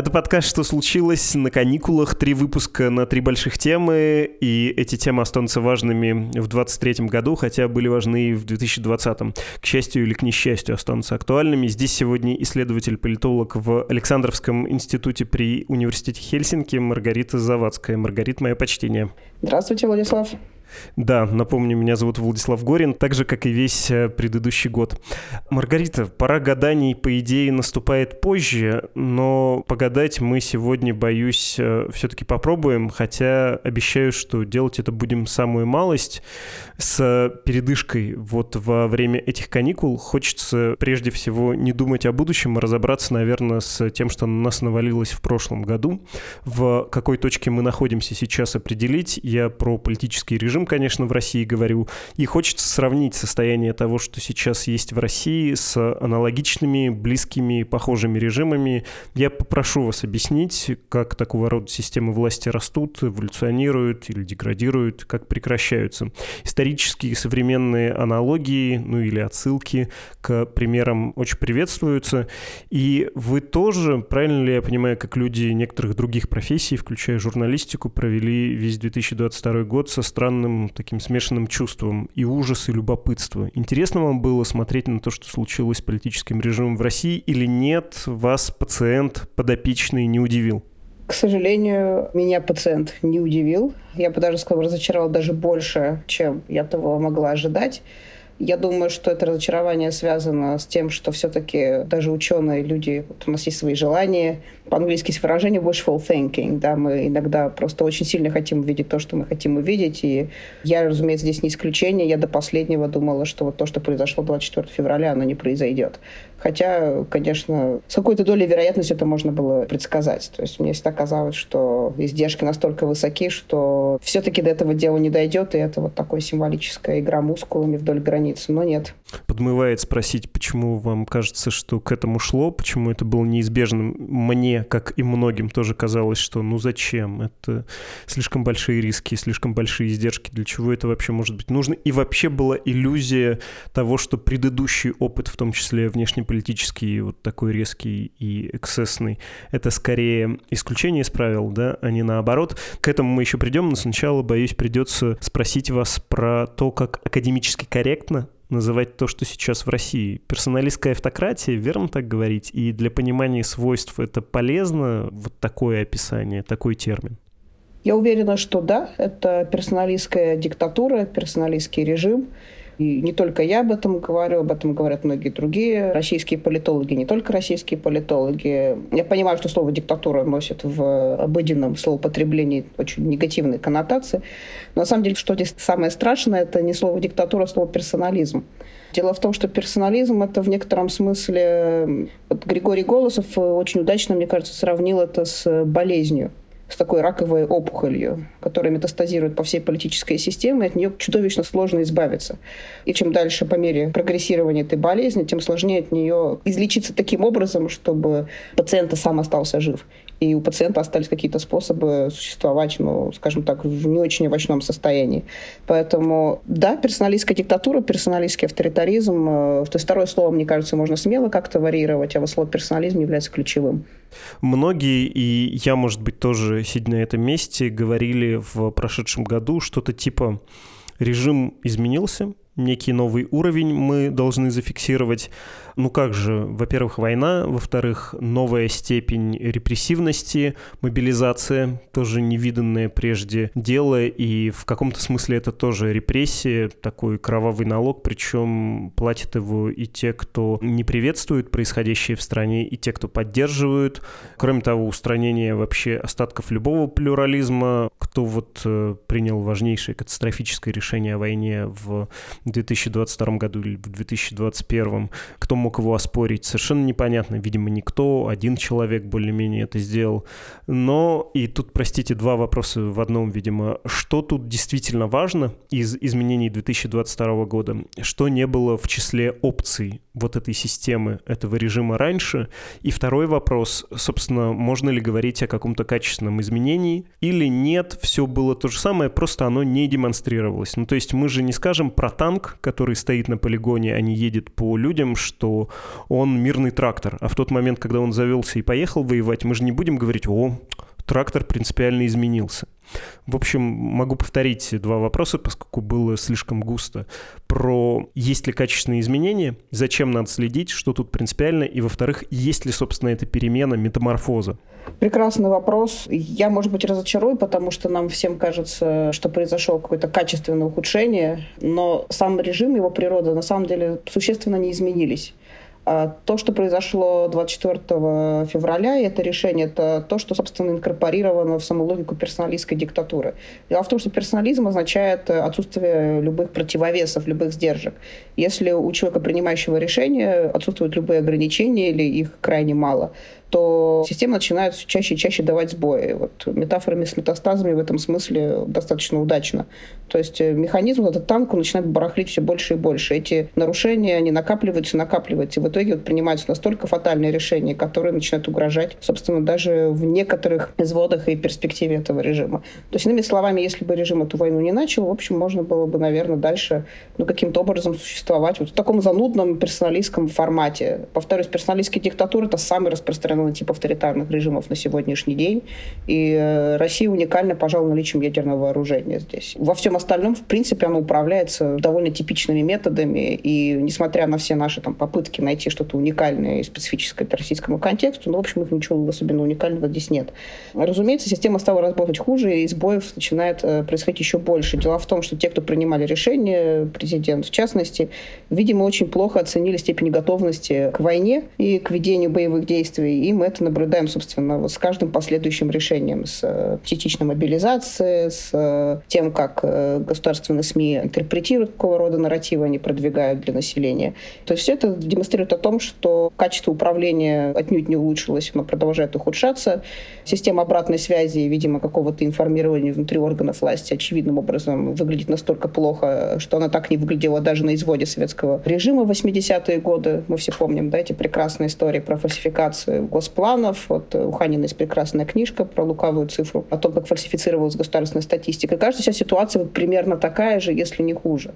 Это подкаст «Что случилось?» на каникулах. Три выпуска на три больших темы. И эти темы останутся важными в 2023 году, хотя были важны и в 2020. К счастью или к несчастью, останутся актуальными. Здесь сегодня исследователь-политолог в Александровском институте при Университете Хельсинки Маргарита Завадская. Маргарита, мое почтение. Здравствуйте, Владислав. Да, напомню, меня зовут Владислав Горин, так же, как и весь э, предыдущий год. Маргарита, пора гаданий, по идее, наступает позже, но погадать мы сегодня, боюсь, э, все-таки попробуем, хотя обещаю, что делать это будем самую малость. С передышкой вот во время этих каникул хочется прежде всего не думать о будущем, а разобраться, наверное, с тем, что на нас навалилось в прошлом году. В какой точке мы находимся сейчас определить. Я про политический режим режим, конечно, в России говорю. И хочется сравнить состояние того, что сейчас есть в России, с аналогичными, близкими, похожими режимами. Я попрошу вас объяснить, как такого рода системы власти растут, эволюционируют или деградируют, как прекращаются. Исторические современные аналогии, ну или отсылки к примерам очень приветствуются. И вы тоже, правильно ли я понимаю, как люди некоторых других профессий, включая журналистику, провели весь 2022 год со странным странным таким смешанным чувством и ужас, и любопытство. Интересно вам было смотреть на то, что случилось с политическим режимом в России, или нет, вас пациент подопечный не удивил? К сожалению, меня пациент не удивил. Я бы даже сказала, разочаровал даже больше, чем я того могла ожидать. Я думаю, что это разочарование связано с тем, что все-таки даже ученые люди, вот у нас есть свои желания. По-английски есть выражение wishful thinking. Да, мы иногда просто очень сильно хотим увидеть то, что мы хотим увидеть. И я, разумеется, здесь не исключение. Я до последнего думала, что вот то, что произошло 24 февраля, оно не произойдет. Хотя, конечно, с какой-то долей вероятности это можно было предсказать. То есть мне всегда казалось, что издержки настолько высоки, что все-таки до этого дела не дойдет, и это вот такая символическая игра мускулами вдоль границы. Но нет. Подмывает спросить, почему вам кажется, что к этому шло, почему это было неизбежным. Мне, как и многим, тоже казалось, что ну зачем? Это слишком большие риски, слишком большие издержки. Для чего это вообще может быть нужно? И вообще была иллюзия того, что предыдущий опыт, в том числе внешне политический, вот такой резкий и эксцессный, это скорее исключение из правил, да, а не наоборот. К этому мы еще придем, но сначала, боюсь, придется спросить вас про то, как академически корректно называть то, что сейчас в России. Персоналистская автократия, верно так говорить? И для понимания свойств это полезно, вот такое описание, такой термин? Я уверена, что да, это персоналистская диктатура, персоналистский режим. И не только я об этом говорю, об этом говорят многие другие российские политологи, не только российские политологи. Я понимаю, что слово «диктатура» носит в обыденном словопотреблении очень негативные коннотации. Но на самом деле, что здесь самое страшное, это не слово «диктатура», а слово «персонализм». Дело в том, что персонализм — это в некотором смысле... Вот Григорий Голосов очень удачно, мне кажется, сравнил это с болезнью с такой раковой опухолью, которая метастазирует по всей политической системе, от нее чудовищно сложно избавиться. И чем дальше по мере прогрессирования этой болезни, тем сложнее от нее излечиться таким образом, чтобы пациент сам остался жив и у пациента остались какие-то способы существовать, ну, скажем так, в не очень овощном состоянии. Поэтому, да, персоналистская диктатура, персоналистский авторитаризм. Э, то есть второе слово, мне кажется, можно смело как-то варьировать, а вот слово персонализм является ключевым. Многие, и я, может быть, тоже сидя на этом месте, говорили в прошедшем году что-то типа режим изменился, некий новый уровень мы должны зафиксировать. Ну как же, во-первых, война, во-вторых, новая степень репрессивности, мобилизация, тоже невиданное прежде дело, и в каком-то смысле это тоже репрессия, такой кровавый налог, причем платят его и те, кто не приветствует происходящее в стране, и те, кто поддерживают. Кроме того, устранение вообще остатков любого плюрализма, кто вот э, принял важнейшее катастрофическое решение о войне в 2022 году или в 2021, кто мог мог его оспорить, совершенно непонятно. Видимо, никто, один человек более-менее это сделал. Но, и тут, простите, два вопроса в одном, видимо. Что тут действительно важно из изменений 2022 года? Что не было в числе опций вот этой системы, этого режима раньше? И второй вопрос, собственно, можно ли говорить о каком-то качественном изменении или нет, все было то же самое, просто оно не демонстрировалось. Ну, то есть мы же не скажем про танк, который стоит на полигоне, а не едет по людям, что он мирный трактор. А в тот момент, когда он завелся и поехал воевать, мы же не будем говорить, о, трактор принципиально изменился. В общем, могу повторить два вопроса, поскольку было слишком густо. Про есть ли качественные изменения, зачем надо следить, что тут принципиально, и, во-вторых, есть ли, собственно, эта перемена, метаморфоза? Прекрасный вопрос. Я, может быть, разочарую, потому что нам всем кажется, что произошло какое-то качественное ухудшение, но сам режим, его природа на самом деле существенно не изменились. А то, что произошло 24 февраля, это решение, это то, что, собственно, инкорпорировано в саму логику персоналистской диктатуры. Дело в том, что персонализм означает отсутствие любых противовесов, любых сдержек. Если у человека, принимающего решение, отсутствуют любые ограничения или их крайне мало, то система начинает все чаще и чаще давать сбои. Вот метафорами с метастазами в этом смысле достаточно удачно. То есть э, механизм, этот танк, он начинает барахлить все больше и больше. Эти нарушения, они накапливаются, накапливаются. И в итоге вот принимаются настолько фатальные решения, которые начинают угрожать, собственно, даже в некоторых изводах и перспективе этого режима. То есть, иными словами, если бы режим эту войну не начал, в общем, можно было бы, наверное, дальше ну, каким-то образом существовать вот в таком занудном персоналистском формате. Повторюсь, персоналистская диктатура — это самый распространенный ядерного типа авторитарных режимов на сегодняшний день. И э, Россия уникальна, пожалуй, наличием ядерного вооружения здесь. Во всем остальном, в принципе, оно управляется довольно типичными методами. И несмотря на все наши там, попытки найти что-то уникальное и специфическое по российскому контексту, ну, в общем, их ничего особенно уникального здесь нет. Разумеется, система стала работать хуже, и сбоев начинает э, происходить еще больше. Дело в том, что те, кто принимали решения, президент в частности, видимо, очень плохо оценили степень готовности к войне и к ведению боевых действий, и мы это наблюдаем, собственно, вот с каждым последующим решением, с э, частичной мобилизацией, с э, тем, как э, государственные СМИ интерпретируют, какого рода нарративы они продвигают для населения. То есть все это демонстрирует о том, что качество управления отнюдь не улучшилось, оно продолжает ухудшаться. Система обратной связи, видимо, какого-то информирования внутри органов власти очевидным образом выглядит настолько плохо, что она так не выглядела даже на изводе советского режима в 80-е годы. Мы все помним да, эти прекрасные истории про фальсификацию госпланов. Вот у Ханина есть прекрасная книжка про лукавую цифру, о том, как фальсифицировалась государственная статистика. Кажется, вся ситуация вот примерно такая же, если не хуже.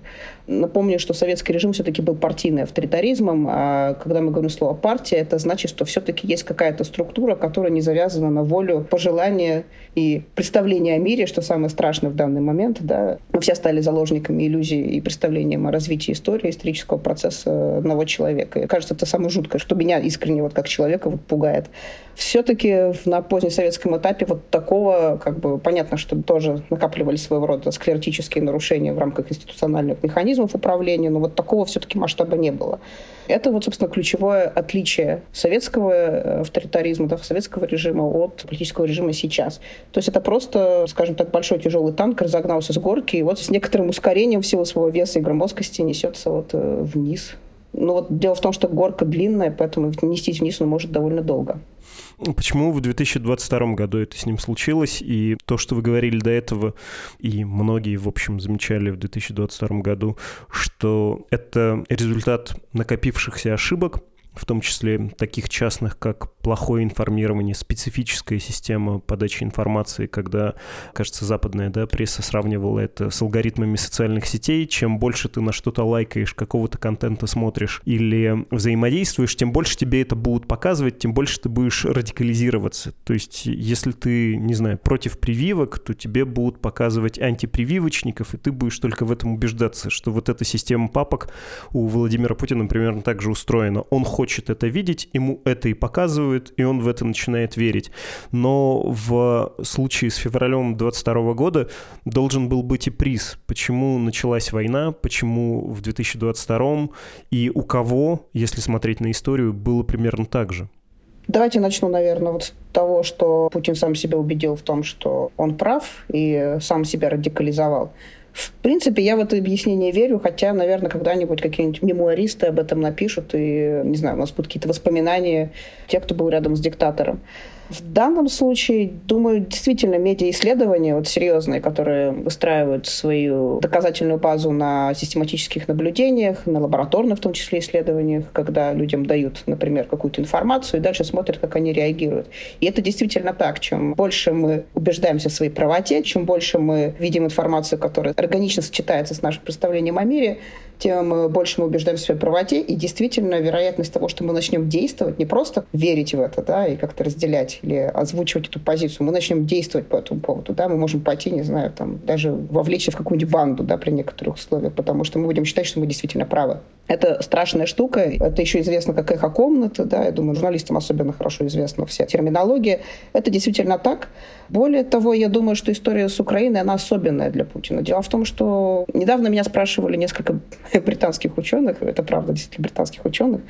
Напомню, что советский режим все-таки был партийный авторитаризмом, а когда мы говорим слово «партия», это значит, что все-таки есть какая-то структура, которая не завязана на волю, пожелания и представления о мире, что самое страшное в данный момент. Да. Мы все стали заложниками иллюзий и представлением о развитии истории, исторического процесса одного человека. И кажется, это самое жуткое, что меня искренне вот как человека вот пугает бывает. Все-таки на позднесоветском этапе вот такого, как бы, понятно, что тоже накапливались своего рода склеротические нарушения в рамках институциональных механизмов управления, но вот такого все-таки масштаба не было. Это вот, собственно, ключевое отличие советского э, авторитаризма, да, советского режима от политического режима сейчас. То есть это просто, скажем так, большой тяжелый танк разогнался с горки и вот с некоторым ускорением всего своего веса и громоздкости несется вот э, вниз ну вот дело в том, что горка длинная, поэтому нестись вниз он может довольно долго. Почему в 2022 году это с ним случилось? И то, что вы говорили до этого, и многие, в общем, замечали в 2022 году, что это результат накопившихся ошибок, в том числе таких частных, как плохое информирование, специфическая система подачи информации, когда, кажется, западная да, пресса сравнивала это с алгоритмами социальных сетей. Чем больше ты на что-то лайкаешь, какого-то контента смотришь или взаимодействуешь, тем больше тебе это будут показывать, тем больше ты будешь радикализироваться. То есть, если ты, не знаю, против прививок, то тебе будут показывать антипрививочников, и ты будешь только в этом убеждаться, что вот эта система папок у Владимира Путина примерно так же устроена. Он хочет хочет это видеть, ему это и показывают, и он в это начинает верить. Но в случае с февралем 22 года должен был быть и приз. Почему началась война, почему в 2022 и у кого, если смотреть на историю, было примерно так же. Давайте начну, наверное, вот с того, что Путин сам себя убедил в том, что он прав и сам себя радикализовал. В принципе, я в это объяснение верю, хотя, наверное, когда-нибудь какие-нибудь мемуаристы об этом напишут, и, не знаю, у нас будут какие-то воспоминания тех, кто был рядом с диктатором. В данном случае, думаю, действительно медиа-исследования вот серьезные, которые выстраивают свою доказательную базу на систематических наблюдениях, на лабораторных в том числе исследованиях, когда людям дают, например, какую-то информацию и дальше смотрят, как они реагируют. И это действительно так. Чем больше мы убеждаемся в своей правоте, чем больше мы видим информацию, которая органично сочетается с нашим представлением о мире, тем больше мы убеждаемся в своей правоте. И действительно, вероятность того, что мы начнем действовать, не просто верить в это, да, и как-то разделять или озвучивать эту позицию, мы начнем действовать по этому поводу, да, мы можем пойти, не знаю, там, даже вовлечься в какую-нибудь банду, да, при некоторых условиях, потому что мы будем считать, что мы действительно правы. Это страшная штука. Это еще известно как эхо-комната. Да? Я думаю, журналистам особенно хорошо известна вся терминология. Это действительно так. Более того, я думаю, что история с Украиной, она особенная для Путина. Дело в том, что недавно меня спрашивали несколько британских ученых, это правда, действительно британских ученых,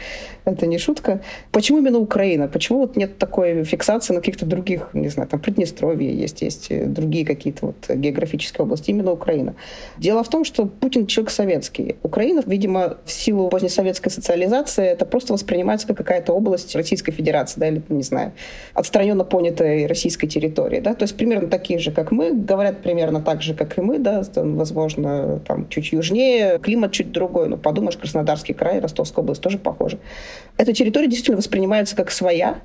это не шутка, почему именно Украина? Почему вот нет такой фиксации на каких-то других, не знаю, там Приднестровье есть, есть другие какие-то вот географические области, именно Украина. Дело в том, что Путин человек советский. Украина, видимо, все силу позднесоветской социализации это просто воспринимается как какая-то область Российской Федерации, да, или, не знаю, отстраненно понятой российской территории, да, то есть примерно такие же, как мы, говорят примерно так же, как и мы, да, возможно, там чуть южнее, климат чуть другой, но подумаешь, Краснодарский край, Ростовская область тоже похожи. Эта территория действительно воспринимается как своя,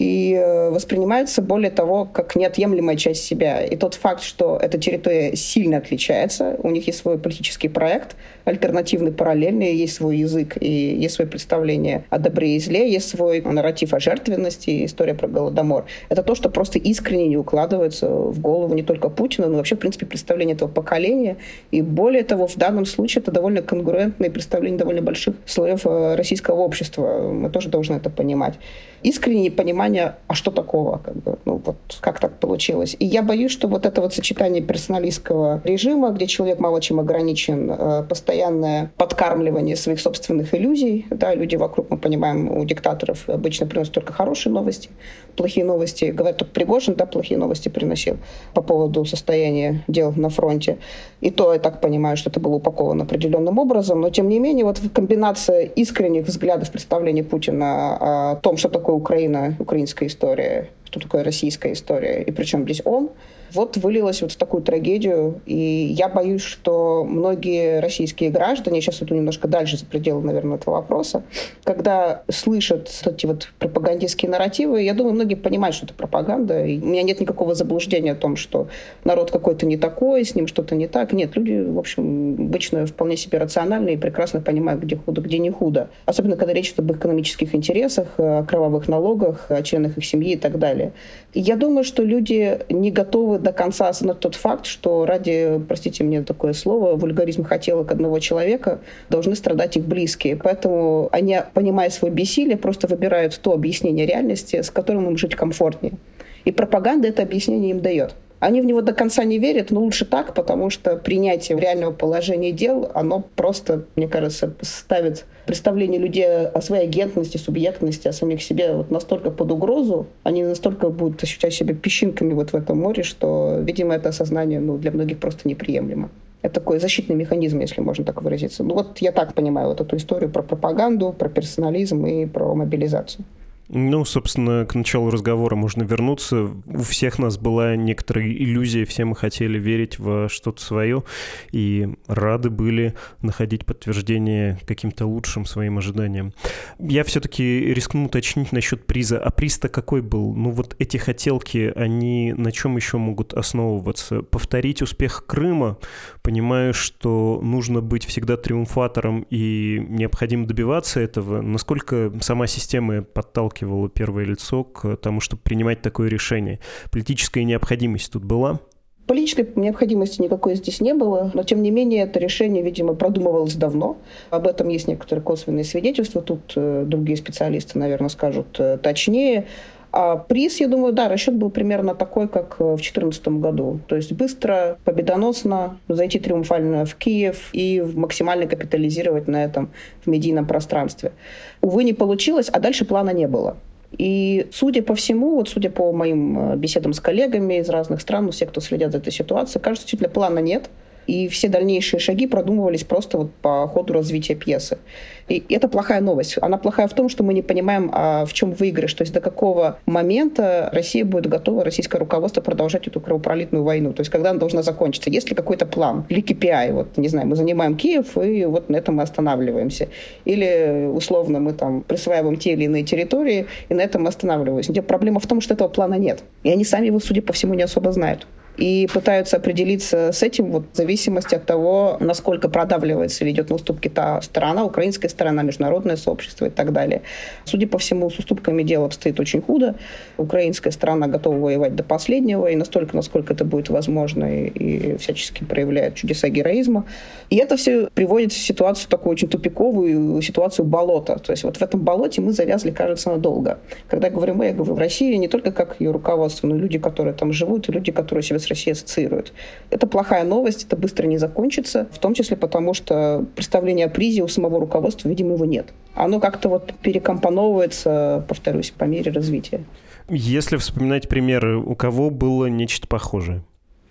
и э, воспринимается, более того, как неотъемлемая часть себя. И тот факт, что эта территория сильно отличается, у них есть свой политический проект, альтернативный, параллельный, есть свой язык и есть свое представление о добре и зле, есть свой нарратив о жертвенности, история про Голодомор. Это то, что просто искренне не укладывается в голову не только Путина, но вообще, в принципе, представление этого поколения. И более того, в данном случае это довольно конгруентное представление довольно больших слоев э, российского общества. Мы тоже должны это понимать искреннее понимание, а что такого, как бы, ну вот как так получилось. И я боюсь, что вот это вот сочетание персоналистского режима, где человек мало чем ограничен, э, постоянное подкармливание своих собственных иллюзий, да, люди вокруг, мы понимаем, у диктаторов обычно приносят только хорошие новости, плохие новости, говорят, только Пригожин, да, плохие новости приносил по поводу состояния дел на фронте. И то, я так понимаю, что это было упаковано определенным образом, но тем не менее, вот комбинация искренних взглядов представления Путина о том, что такое Украина, украинская история, что такое российская история, и причем здесь он, вот вылилось вот в такую трагедию. И я боюсь, что многие российские граждане, сейчас иду немножко дальше за пределы, наверное, этого вопроса, когда слышат эти вот пропагандистские нарративы, я думаю, многие понимают, что это пропаганда. И у меня нет никакого заблуждения о том, что народ какой-то не такой, с ним что-то не так. Нет, люди, в общем, обычно вполне себе рациональные и прекрасно понимают, где худо, где не худо. Особенно, когда речь идет об экономических интересах, о кровавых налогах, о членах их семьи и так далее. Я думаю, что люди не готовы до конца осознать тот факт, что ради, простите мне такое слово, вульгаризм хотелок одного человека должны страдать их близкие. Поэтому они, понимая свое бессилие, просто выбирают то объяснение реальности, с которым им жить комфортнее. И пропаганда это объяснение им дает. Они в него до конца не верят, но лучше так, потому что принятие реального положения дел, оно просто, мне кажется, ставит представление людей о своей агентности, субъектности, о самих себе вот настолько под угрозу, они настолько будут ощущать себя песчинками вот в этом море, что, видимо, это осознание ну, для многих просто неприемлемо. Это такой защитный механизм, если можно так выразиться. Ну вот я так понимаю вот эту историю про пропаганду, про персонализм и про мобилизацию. Ну, собственно, к началу разговора можно вернуться. У всех нас была некоторая иллюзия, все мы хотели верить во что-то свое и рады были находить подтверждение каким-то лучшим своим ожиданиям. Я все-таки рискну уточнить насчет приза. А приз-то какой был? Ну вот эти хотелки, они на чем еще могут основываться? Повторить успех Крыма, понимая, что нужно быть всегда триумфатором и необходимо добиваться этого. Насколько сама система подталкивает подталкивало первое лицо к тому, чтобы принимать такое решение. Политическая необходимость тут была? Политической необходимости никакой здесь не было, но тем не менее это решение, видимо, продумывалось давно. Об этом есть некоторые косвенные свидетельства. Тут э, другие специалисты, наверное, скажут э, точнее. А приз, я думаю, да, расчет был примерно такой, как э, в 2014 году. То есть быстро, победоносно зайти триумфально в Киев и максимально капитализировать на этом в медийном пространстве. Увы, не получилось, а дальше плана не было. И судя по всему, вот судя по моим э, беседам с коллегами из разных стран, ну, все, кто следят за этой ситуацией, кажется, действительно плана нет. И все дальнейшие шаги продумывались просто вот по ходу развития пьесы. И это плохая новость. Она плохая в том, что мы не понимаем, а в чем выигрыш. То есть до какого момента Россия будет готова, российское руководство, продолжать эту кровопролитную войну. То есть когда она должна закончиться. Есть ли какой-то план? Или KPI? Вот, не знаю, мы занимаем Киев, и вот на этом мы останавливаемся. Или, условно, мы там присваиваем те или иные территории, и на этом мы останавливаемся. Где проблема в том, что этого плана нет. И они сами его, судя по всему, не особо знают и пытаются определиться с этим вот, в зависимости от того, насколько продавливается или идет на уступки та сторона, украинская сторона, международное сообщество и так далее. Судя по всему, с уступками дело обстоит очень худо. Украинская сторона готова воевать до последнего, и настолько, насколько это будет возможно, и, и всячески проявляет чудеса героизма. И это все приводит в ситуацию такую очень тупиковую, ситуацию болота. То есть вот в этом болоте мы завязли, кажется, надолго. Когда я говорю мы, я говорю в России не только как ее руководство, но и люди, которые там живут, и люди, которые себя Россией ассоциируют. Это плохая новость, это быстро не закончится, в том числе потому, что представление о призе у самого руководства, видимо, его нет. Оно как-то вот перекомпоновывается, повторюсь, по мере развития. Если вспоминать примеры, у кого было нечто похожее?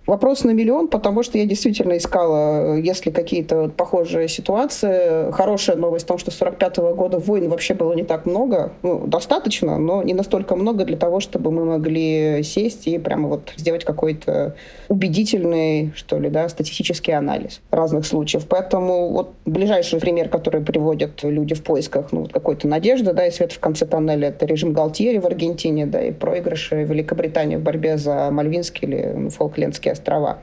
Вопрос на миллион, потому что я действительно искала, э, если какие-то похожие ситуации. Хорошая новость в том, что с 45 -го года войн вообще было не так много. Ну, достаточно, но не настолько много для того, чтобы мы могли сесть и прямо вот сделать какой-то убедительный, что ли, да, статистический анализ разных случаев. Поэтому вот ближайший пример, который приводят люди в поисках ну, вот какой-то надежды, да, и свет в конце тоннеля, это режим Галтьери в Аргентине, да, и проигрыши Великобритании в борьбе за Мальвинский или ну, Фолклендские острова.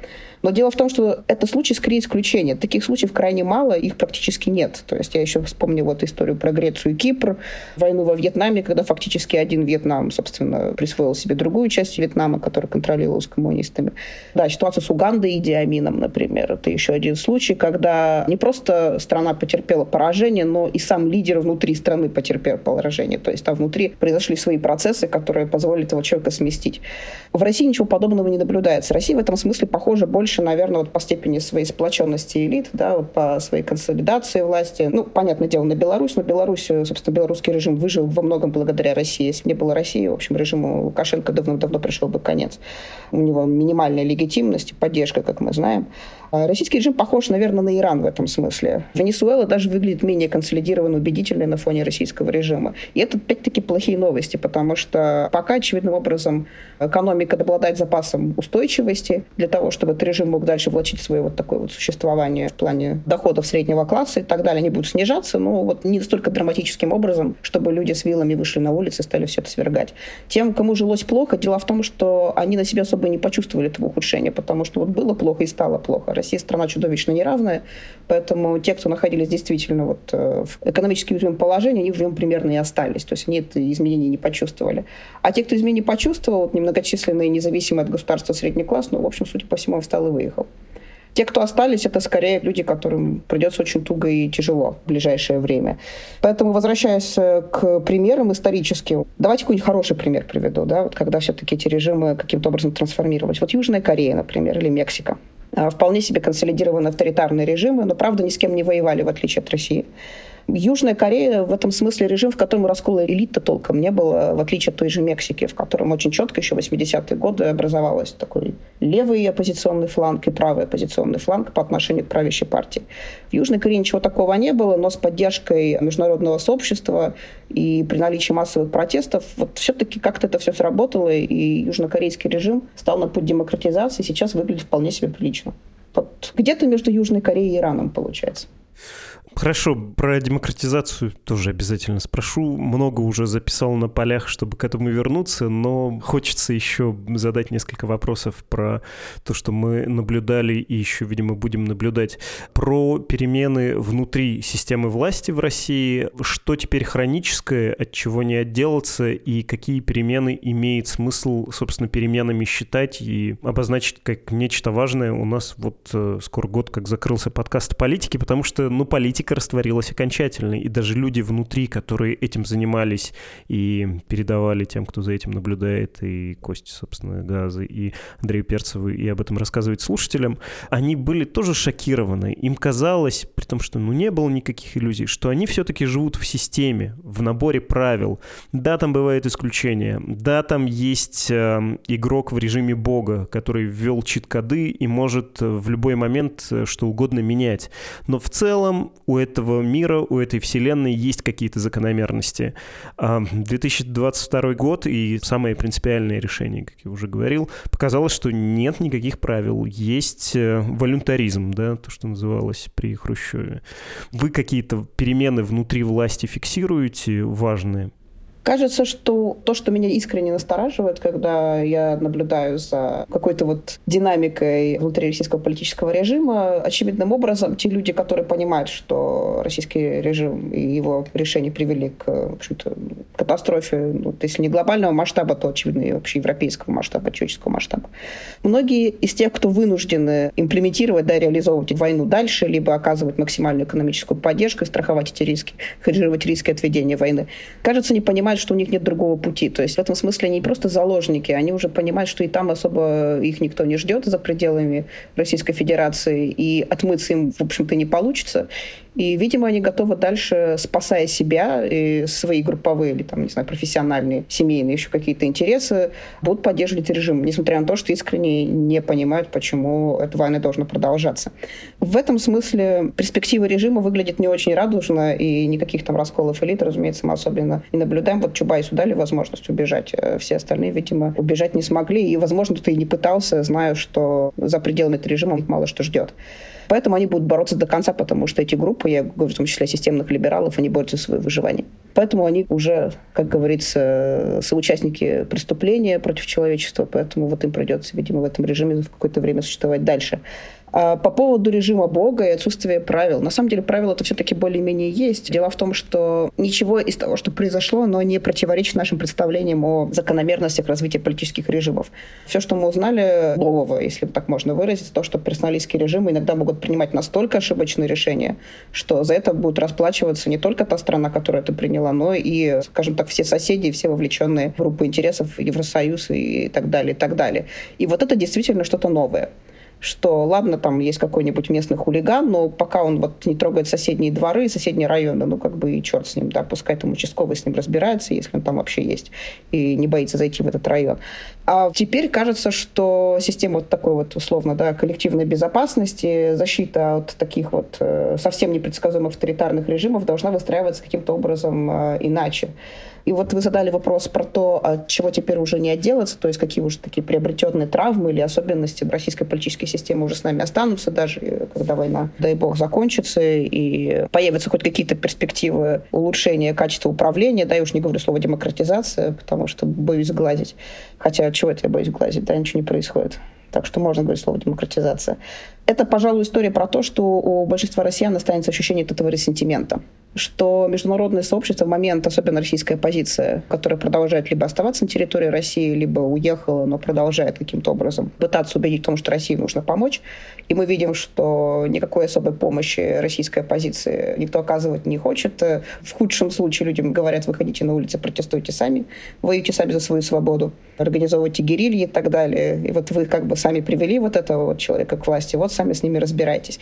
Но дело в том, что это случай скорее исключение. Таких случаев крайне мало, их практически нет. То есть я еще вспомню вот историю про Грецию и Кипр, войну во Вьетнаме, когда фактически один Вьетнам, собственно, присвоил себе другую часть Вьетнама, которая контролировалась коммунистами. Да, ситуация с Угандой и Диамином, например, это еще один случай, когда не просто страна потерпела поражение, но и сам лидер внутри страны потерпел поражение. То есть там внутри произошли свои процессы, которые позволили этого человека сместить. В России ничего подобного не наблюдается. Россия в этом смысле похожа больше больше, наверное, вот по степени своей сплоченности элит, да, вот по своей консолидации власти. Ну, понятное дело, на Беларусь, но Беларусь, собственно, белорусский режим выжил во многом благодаря России. Если бы не было России, в общем, режиму Лукашенко давно-давно пришел бы конец. У него минимальная легитимность поддержка, как мы знаем. А российский режим похож, наверное, на Иран в этом смысле. Венесуэла даже выглядит менее консолидированно, убедительной на фоне российского режима. И это, опять-таки, плохие новости, потому что пока, очевидным образом, экономика обладает запасом устойчивости для того, чтобы этот режим мог дальше влачить свое вот такое вот существование в плане доходов среднего класса и так далее. Они будут снижаться, но вот не настолько драматическим образом, чтобы люди с вилами вышли на улицы и стали все это свергать. Тем, кому жилось плохо, дело в том, что они на себя особо не почувствовали этого ухудшения, потому что вот было плохо и стало плохо. Россия страна чудовищно неравная, поэтому те, кто находились действительно вот э, в экономически уязвимом положении, они в нем примерно и остались. То есть они это изменения не почувствовали. А те, кто изменений почувствовал, вот немногочисленные, независимые от государства средний класс, ну, в общем, судя по всему, встал и выехал. Те, кто остались, это скорее люди, которым придется очень туго и тяжело в ближайшее время. Поэтому, возвращаясь э, к примерам историческим, давайте какой-нибудь хороший пример приведу, да, вот когда все-таки эти режимы каким-то образом трансформировались. Вот Южная Корея, например, или Мексика. А, вполне себе консолидированные авторитарные режимы, но, правда, ни с кем не воевали, в отличие от России. Южная Корея в этом смысле режим, в котором раскола элита толком не было, в отличие от той же Мексики, в котором очень четко еще в 80-е годы образовалась такой левый оппозиционный фланг и правый оппозиционный фланг по отношению к правящей партии. В Южной Корее ничего такого не было, но с поддержкой международного сообщества и при наличии массовых протестов вот все-таки как-то это все сработало, и южнокорейский режим стал на путь демократизации, сейчас выглядит вполне себе прилично. Вот где-то между Южной Кореей и Ираном получается. Хорошо, про демократизацию тоже обязательно спрошу. Много уже записал на полях, чтобы к этому вернуться, но хочется еще задать несколько вопросов про то, что мы наблюдали и еще, видимо, будем наблюдать. Про перемены внутри системы власти в России. Что теперь хроническое, от чего не отделаться, и какие перемены имеет смысл, собственно, переменами считать и обозначить как нечто важное. У нас вот э, скоро год, как закрылся подкаст политики, потому что, ну, политика политика растворилась окончательно, и даже люди внутри, которые этим занимались и передавали тем, кто за этим наблюдает, и Кости, собственно, Газы, и Андрею Перцеву, и об этом рассказывать слушателям, они были тоже шокированы. Им казалось, при том, что ну, не было никаких иллюзий, что они все-таки живут в системе, в наборе правил. Да, там бывают исключения. Да, там есть э, игрок в режиме бога, который ввел чит-коды и может в любой момент э, что угодно менять. Но в целом у этого мира, у этой вселенной есть какие-то закономерности. 2022 а, год и самое принципиальное решение, как я уже говорил, показалось, что нет никаких правил. Есть э, волюнтаризм, да, то, что называлось при Хрущеве. Вы какие-то перемены внутри власти фиксируете важные? Кажется, что то, что меня искренне настораживает, когда я наблюдаю за какой-то вот динамикой внутри российского политического режима, очевидным образом те люди, которые понимают, что российский режим и его решения привели к в катастрофе, ну, если не глобального масштаба, то, очевидно, и вообще европейского масштаба, человеческого масштаба. Многие из тех, кто вынуждены имплементировать, да, реализовывать войну дальше, либо оказывать максимальную экономическую поддержку и страховать эти риски, хеджировать риски отведения войны, кажется, не понимают, понимают, что у них нет другого пути. То есть в этом смысле они просто заложники, они уже понимают, что и там особо их никто не ждет за пределами Российской Федерации, и отмыться им, в общем-то, не получится. И, видимо, они готовы дальше, спасая себя и свои групповые или, там, не знаю, профессиональные, семейные, еще какие-то интересы, будут поддерживать режим, несмотря на то, что искренне не понимают, почему эта война должна продолжаться. В этом смысле перспектива режима выглядит не очень радужно, и никаких там расколов элит, разумеется, мы особенно не наблюдаем. Вот Чубайсу дали возможность убежать. Э, все остальные, видимо, убежать не смогли. И, возможно, кто и не пытался, зная, что за пределами этого режима мало что ждет. Поэтому они будут бороться до конца, потому что эти группы, я говорю в том числе системных либералов, они борются за свое выживание. Поэтому они уже, как говорится, соучастники преступления против человечества, поэтому вот им придется, видимо, в этом режиме в какое-то время существовать дальше. А по поводу режима Бога и отсутствия правил. На самом деле правила это все-таки более-менее есть. Дело в том, что ничего из того, что произошло, оно не противоречит нашим представлениям о закономерностях развития политических режимов. Все, что мы узнали нового, если так можно выразить, то, что персоналистские режимы иногда могут принимать настолько ошибочные решения, что за это будет расплачиваться не только та страна, которая это приняла, но и, скажем так, все соседи, все вовлеченные группы интересов, Евросоюз и так далее, и так далее. И вот это действительно что-то новое что ладно, там есть какой-нибудь местный хулиган, но пока он вот не трогает соседние дворы, соседние районы, ну как бы и черт с ним, да, пускай там участковый с ним разбирается, если он там вообще есть, и не боится зайти в этот район. А теперь кажется, что система вот такой вот условно, да, коллективной безопасности, защита от таких вот э, совсем непредсказуемых авторитарных режимов должна выстраиваться каким-то образом э, иначе. И вот вы задали вопрос про то, от чего теперь уже не отделаться, то есть какие уже такие приобретенные травмы или особенности российской политической системы уже с нами останутся, даже когда война, дай бог, закончится, и появятся хоть какие-то перспективы улучшения качества управления, да, я уж не говорю слово демократизация, потому что боюсь сглазить. Хотя чего это я боюсь глазить, да, ничего не происходит. Так что можно говорить слово демократизация. Это, пожалуй, история про то, что у большинства россиян останется ощущение этого ресентимента что международное сообщество в момент, особенно российская оппозиция, которая продолжает либо оставаться на территории России, либо уехала, но продолжает каким-то образом пытаться убедить в том, что России нужно помочь. И мы видим, что никакой особой помощи российской оппозиции никто оказывать не хочет. В худшем случае людям говорят, выходите на улицы, протестуйте сами, воюйте сами за свою свободу, организовывайте герильи и так далее. И вот вы как бы сами привели вот этого вот человека к власти, вот сами с ними разбирайтесь.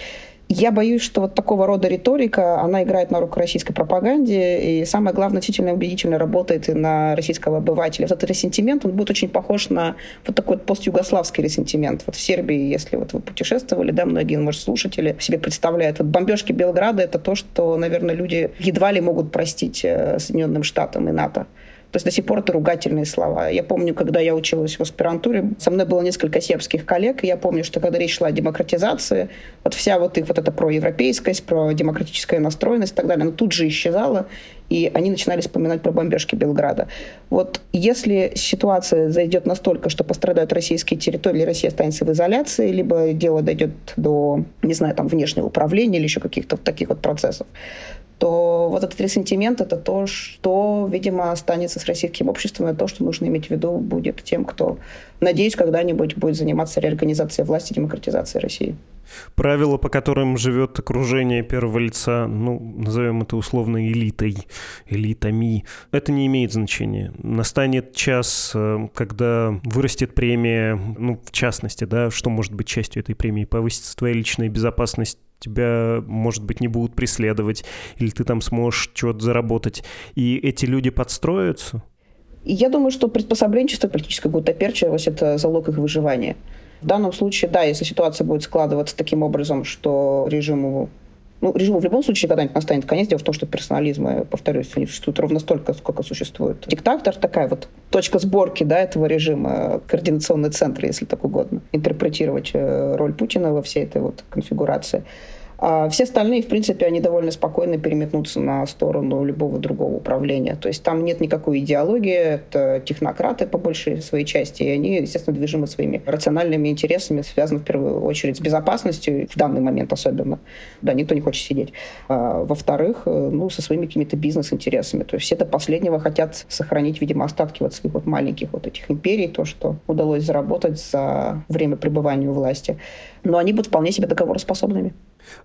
Я боюсь, что вот такого рода риторика, она играет на руку российской пропаганде, и самое главное, действительно убедительно работает и на российского обывателя. Вот этот ресентимент, он будет очень похож на вот такой вот постюгославский ресентимент. Вот в Сербии, если вот вы путешествовали, да, многие, может, слушатели себе представляют, вот бомбежки Белграда — это то, что, наверное, люди едва ли могут простить э, Соединенным Штатам и НАТО. То есть до сих пор это ругательные слова. Я помню, когда я училась в аспирантуре, со мной было несколько сербских коллег, и я помню, что когда речь шла о демократизации, вот вся вот их вот эта проевропейскость, про демократическая настроенность и так далее, она тут же исчезала, и они начинали вспоминать про бомбежки Белграда. Вот если ситуация зайдет настолько, что пострадают российские территории, Россия останется в изоляции, либо дело дойдет до, не знаю, там, внешнего управления или еще каких-то таких вот процессов, то вот этот ресентимент — это то, что, видимо, останется с российским обществом, и то, что нужно иметь в виду будет тем, кто, надеюсь, когда-нибудь будет заниматься реорганизацией власти демократизацией России. Правила, по которым живет окружение первого лица, ну, назовем это условно элитой, элитами, это не имеет значения. Настанет час, э, когда вырастет премия, ну, в частности, да, что может быть частью этой премии, повысится твоя личная безопасность, тебя, может быть, не будут преследовать, или ты там сможешь что-то заработать. И эти люди подстроятся? Я думаю, что приспособленчество, политическая гутоперчивость – это залог их выживания. В данном случае, да, если ситуация будет складываться таким образом, что режиму ну, режиму в любом случае когда-нибудь настанет конец. Дело в том, что персонализма, повторюсь, не существует ровно столько, сколько существует диктатор. Такая вот точка сборки да, этого режима, координационный центр, если так угодно, интерпретировать э, роль Путина во всей этой вот конфигурации. А все остальные, в принципе, они довольно спокойно переметнутся на сторону любого другого управления. То есть там нет никакой идеологии, это технократы по большей своей части, и они, естественно, движимы своими рациональными интересами, связаны в первую очередь с безопасностью, в данный момент особенно. Да, никто не хочет сидеть. А, во-вторых, э, ну, со своими какими-то бизнес-интересами. То есть все до последнего хотят сохранить, видимо, остатки вот своих вот маленьких вот этих империй, то, что удалось заработать за время пребывания у власти. Но они будут вполне себе договороспособными.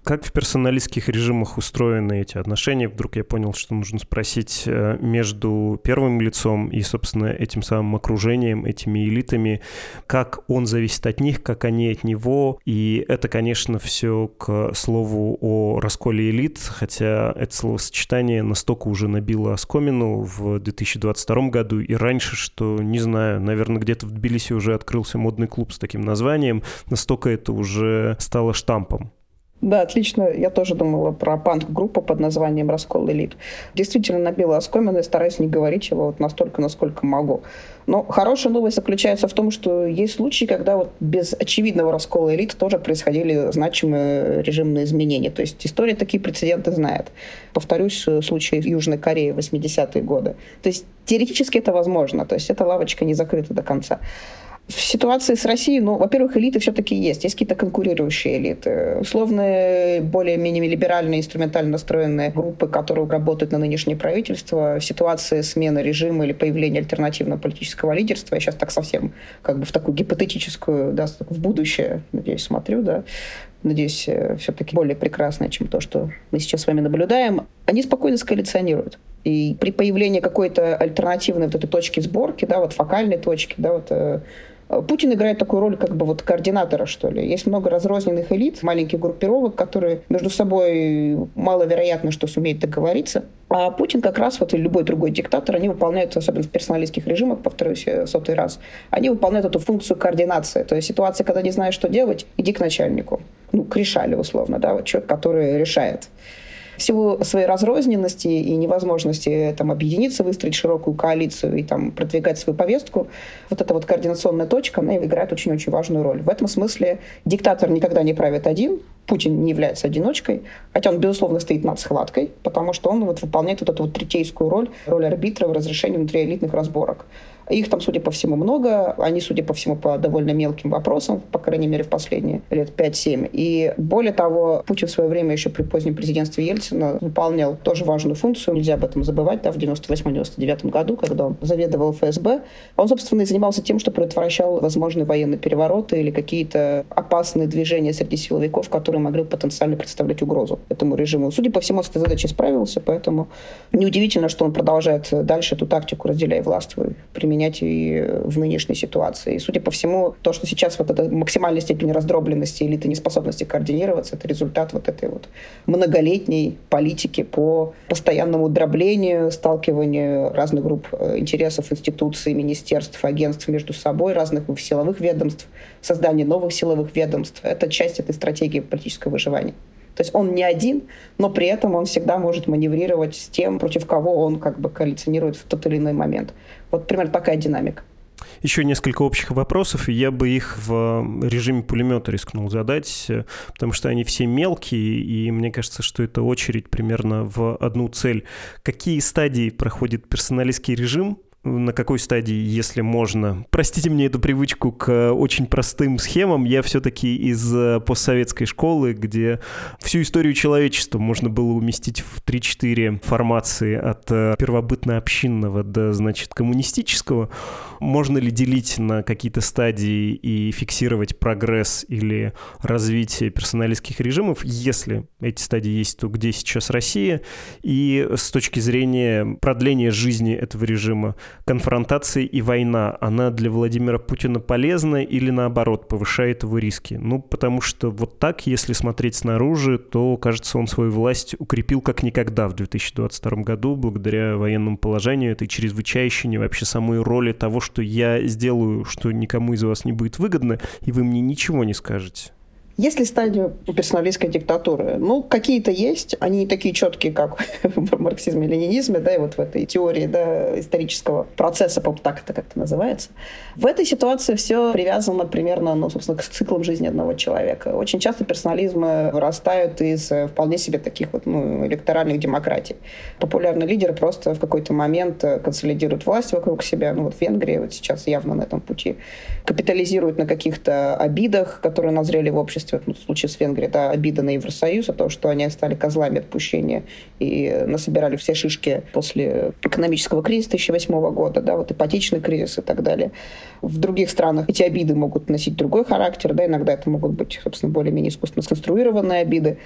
Как в персоналистских режимах устроены эти отношения? Вдруг я понял, что нужно спросить э, между первым лицом и, собственно, этим самым окружением, этими элитами, как он зависит от них, как они от него. И это, конечно, все к слову о расколе элит, хотя это словосочетание настолько уже набило оскомину в 2022 году и раньше, что, не знаю, наверное, где-то в Тбилиси уже открылся модный клуб с таким названием, настолько это уже стало штампом. Да, отлично. Я тоже думала про панк-группу под названием «Раскол элит». Действительно набила оскомины, стараюсь не говорить его вот настолько, насколько могу. Но хорошая новость заключается в том, что есть случаи, когда вот без очевидного раскола элит тоже происходили значимые режимные изменения. То есть история такие прецеденты знает. Повторюсь, случай Южной Кореи в 80-е годы. То есть теоретически это возможно. То есть эта лавочка не закрыта до конца в ситуации с Россией, ну, во-первых, элиты все-таки есть. Есть какие-то конкурирующие элиты. Условные, более-менее либеральные, инструментально настроенные группы, которые работают на нынешнее правительство. В ситуации смены режима или появления альтернативного политического лидерства, я сейчас так совсем как бы в такую гипотетическую, да, в будущее, надеюсь, смотрю, да, надеюсь, э, все-таки более прекрасное, чем то, что мы сейчас с вами наблюдаем, они спокойно скоалиционируют. И при появлении какой-то альтернативной вот этой точки сборки, да, вот фокальной точки, да, вот э, Путин играет такую роль как бы вот координатора, что ли. Есть много разрозненных элит, маленьких группировок, которые между собой маловероятно, что сумеют договориться. А Путин как раз, вот и любой другой диктатор, они выполняют, особенно в персоналистских режимах, повторюсь сотый раз, они выполняют эту функцию координации. То есть ситуация, когда не знаешь, что делать, иди к начальнику. Ну, к решали, условно, да, вот человек, который решает в силу своей разрозненности и невозможности там, объединиться, выстроить широкую коалицию и там, продвигать свою повестку, вот эта вот координационная точка, она играет очень-очень важную роль. В этом смысле диктатор никогда не правит один, Путин не является одиночкой, хотя он, безусловно, стоит над схваткой, потому что он вот выполняет вот эту вот третейскую роль, роль арбитра в разрешении внутриэлитных разборок. Их там, судя по всему, много. Они, судя по всему, по довольно мелким вопросам, по крайней мере, в последние лет 5-7. И более того, Путин в свое время еще при позднем президентстве Ельцина выполнял тоже важную функцию. Нельзя об этом забывать. Да, в 98-99 году, когда он заведовал ФСБ, он, собственно, и занимался тем, что предотвращал возможные военные перевороты или какие-то опасные движения среди силовиков, которые могли потенциально представлять угрозу этому режиму. Судя по всему, с этой задачей справился, поэтому неудивительно, что он продолжает дальше эту тактику «разделяй власть» применять применять и в нынешней ситуации. И, судя по всему, то, что сейчас вот эта максимальная степень раздробленности элиты неспособности координироваться, это результат вот этой вот многолетней политики по постоянному дроблению, сталкиванию разных групп э, интересов, институций, министерств, агентств между собой, разных силовых ведомств, создание новых силовых ведомств. Это часть этой стратегии политического выживания. То есть он не один, но при этом он всегда может маневрировать с тем, против кого он как бы коалиционирует в тот или иной момент. Вот примерно такая динамика. Еще несколько общих вопросов, и я бы их в режиме пулемета рискнул задать, потому что они все мелкие, и мне кажется, что это очередь примерно в одну цель. Какие стадии проходит персоналистский режим, на какой стадии, если можно. Простите мне эту привычку к очень простым схемам. Я все-таки из э, постсоветской школы, где всю историю человечества можно было уместить в 3-4 формации от э, первобытно-общинного до, значит, коммунистического. Можно ли делить на какие-то стадии и фиксировать прогресс или развитие персоналистских режимов? Если эти стадии есть, то где сейчас Россия? И с точки зрения продления жизни этого режима, конфронтация и война, она для Владимира Путина полезна или наоборот повышает его риски? Ну, потому что вот так, если смотреть снаружи, то, кажется, он свою власть укрепил как никогда в 2022 году благодаря военному положению, этой чрезвычайщине, вообще самой роли того, что я сделаю, что никому из вас не будет выгодно, и вы мне ничего не скажете. Есть ли стадии персоналистской диктатуры? Ну, какие-то есть. Они не такие четкие, как в марксизме и ленинизме, да, и вот в этой теории да, исторического процесса, по так это как-то называется. В этой ситуации все привязано примерно, ну, собственно, к циклам жизни одного человека. Очень часто персонализмы вырастают из э, вполне себе таких вот, ну, электоральных демократий. Популярные лидеры просто в какой-то момент э, консолидируют власть вокруг себя. Ну, вот в Венгрии вот сейчас явно на этом пути. Капитализируют на каких-то обидах, которые назрели в обществе есть вот ну, в случае с Венгрией, это обида на Евросоюз, о том, что они стали козлами отпущения и насобирали все шишки после экономического кризиса 2008 года, да, вот ипотечный кризис и так далее. В других странах эти обиды могут носить другой характер, да, иногда это могут быть, собственно, более-менее искусственно сконструированные обиды.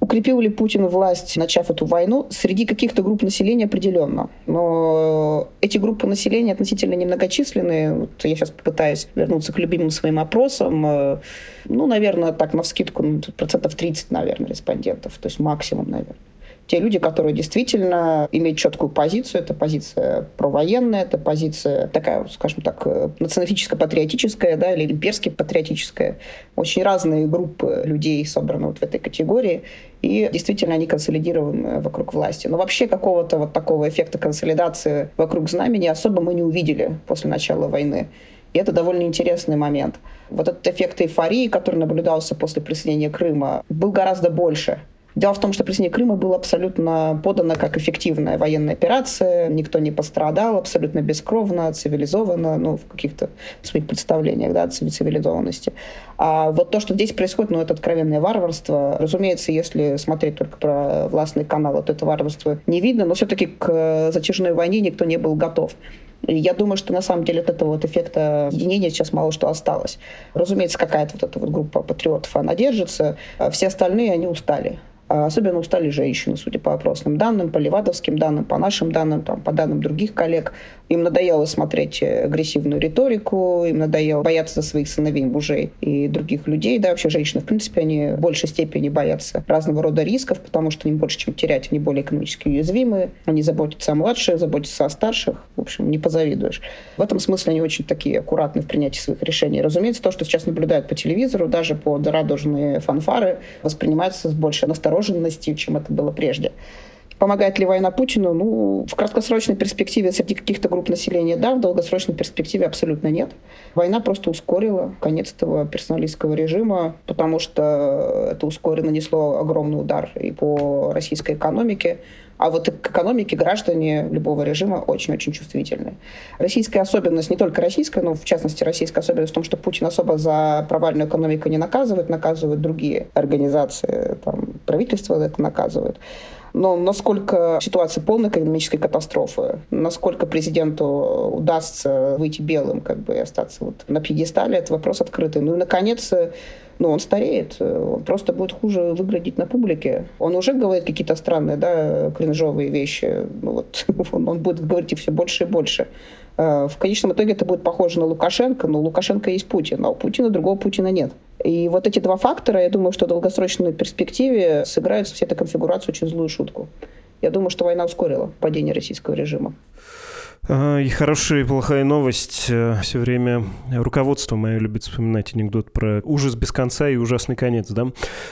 Укрепил ли Путин власть, начав эту войну? Среди каких-то групп населения определенно. Но эти группы населения относительно немногочисленные. Вот я сейчас попытаюсь вернуться к любимым своим опросам. Э, ну, наверное, так, на вскидку, ну, процентов 30, наверное, респондентов. То есть максимум, наверное те люди, которые действительно имеют четкую позицию. Это позиция провоенная, это позиция такая, скажем так, националистическо-патриотическая, да, или имперски-патриотическая. Очень разные группы людей собраны вот в этой категории, и действительно они консолидированы вокруг власти. Но вообще какого-то вот такого эффекта консолидации вокруг знамени особо мы не увидели после начала войны. И это довольно интересный момент. Вот этот эффект эйфории, который наблюдался после присоединения Крыма, был гораздо больше, Дело в том, что присоединение Крыма было абсолютно подано как эффективная военная операция. Никто не пострадал, абсолютно бескровно, цивилизованно, ну, в каких-то своих представлениях, да, цивилизованности. А вот то, что здесь происходит, ну, это откровенное варварство. Разумеется, если смотреть только про властный канал, вот это варварство не видно, но все-таки к затяжной войне никто не был готов. Я думаю, что на самом деле от этого вот эффекта единения сейчас мало что осталось. Разумеется, какая-то вот эта вот группа патриотов, она держится. А все остальные, они устали. А особенно устали женщины, судя по опросным данным, по левадовским данным, по нашим данным, там, по данным других коллег. Им надоело смотреть агрессивную риторику, им надоело бояться своих сыновей, мужей и других людей. Да, вообще женщины, в принципе, они в большей степени боятся разного рода рисков, потому что им больше, чем терять, они более экономически уязвимы, они заботятся о младших, заботятся о старших. В общем, не позавидуешь. В этом смысле они очень такие аккуратны в принятии своих решений. Разумеется, то, что сейчас наблюдают по телевизору, даже по радужные фанфары, воспринимается с большей настороженностью, чем это было прежде. Помогает ли война Путину? Ну, в краткосрочной перспективе среди каких-то групп населения да, в долгосрочной перспективе абсолютно нет. Война просто ускорила конец этого персоналистского режима, потому что это ускоренно нанесло огромный удар и по российской экономике, а вот к экономике граждане любого режима очень-очень чувствительны. Российская особенность, не только российская, но в частности российская особенность в том, что Путин особо за провальную экономику не наказывает, наказывают другие организации, там, правительство это наказывает. Но насколько ситуация полной экономической катастрофы, насколько президенту удастся выйти белым как бы, и остаться вот на пьедестале, это вопрос открытый. Ну и, наконец, ну, он стареет, он просто будет хуже выглядеть на публике. Он уже говорит какие-то странные, да, кринжовые вещи. Ну, вот, он, он будет говорить их все больше и больше. А, в конечном итоге это будет похоже на Лукашенко, но Лукашенко есть Путин, а у Путина другого Путина нет. И вот эти два фактора, я думаю, что в долгосрочной перспективе сыграют вся эта конфигурация очень злую шутку. Я думаю, что война ускорила падение российского режима. И хорошая и плохая новость. Э, Все время руководство мое любит вспоминать анекдот про ужас без конца и ужасный конец, да?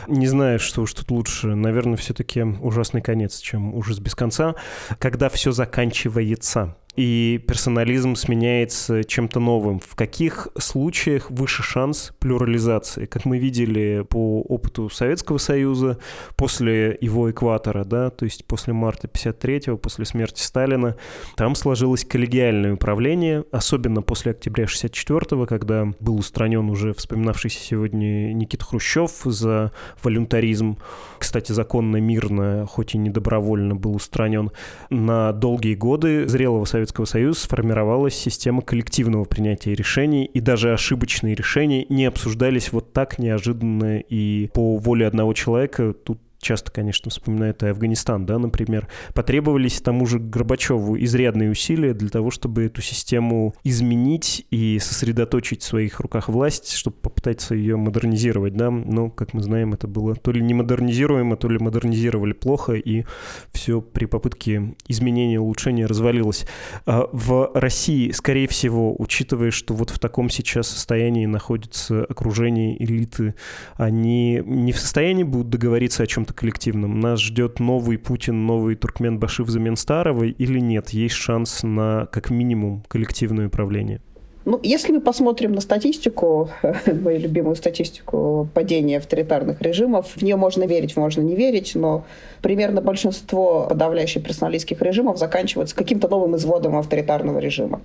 Не знаю, что уж тут лучше. Наверное, все-таки ужасный конец, чем ужас без конца. Когда все заканчивается. И персонализм сменяется чем-то новым. В каких случаях выше шанс плюрализации? Как мы видели по опыту Советского Союза после его экватора, да, то есть после марта 53-го, после смерти Сталина, там сложилось коллегиальное управление, особенно после октября 64-го, когда был устранен уже вспоминавшийся сегодня Никита Хрущев за волюнтаризм. Кстати, законно, мирно, хоть и не добровольно был устранен. На долгие годы зрелого Советского Союза сформировалась система коллективного принятия решений, и даже ошибочные решения не обсуждались вот так неожиданно и по воле одного человека. Тут часто, конечно, вспоминают и Афганистан, да, например, потребовались тому же Горбачеву изрядные усилия для того, чтобы эту систему изменить и сосредоточить в своих руках власть, чтобы попытаться ее модернизировать, да, но, как мы знаем, это было то ли не модернизируемо, то ли модернизировали плохо, и все при попытке изменения, улучшения развалилось. А в России, скорее всего, учитывая, что вот в таком сейчас состоянии находится окружение элиты, они не в состоянии будут договориться о чем-то чем-то коллективном? Нас ждет новый Путин, новый Туркмен-Баши взамен старого или нет? Есть шанс на, как минимум, коллективное управление? Ну, если мы посмотрим на статистику, мою любимую статистику падения авторитарных режимов, в нее можно верить, можно не верить, но примерно большинство подавляющих персоналистских режимов заканчиваются каким-то новым изводом авторитарного режима.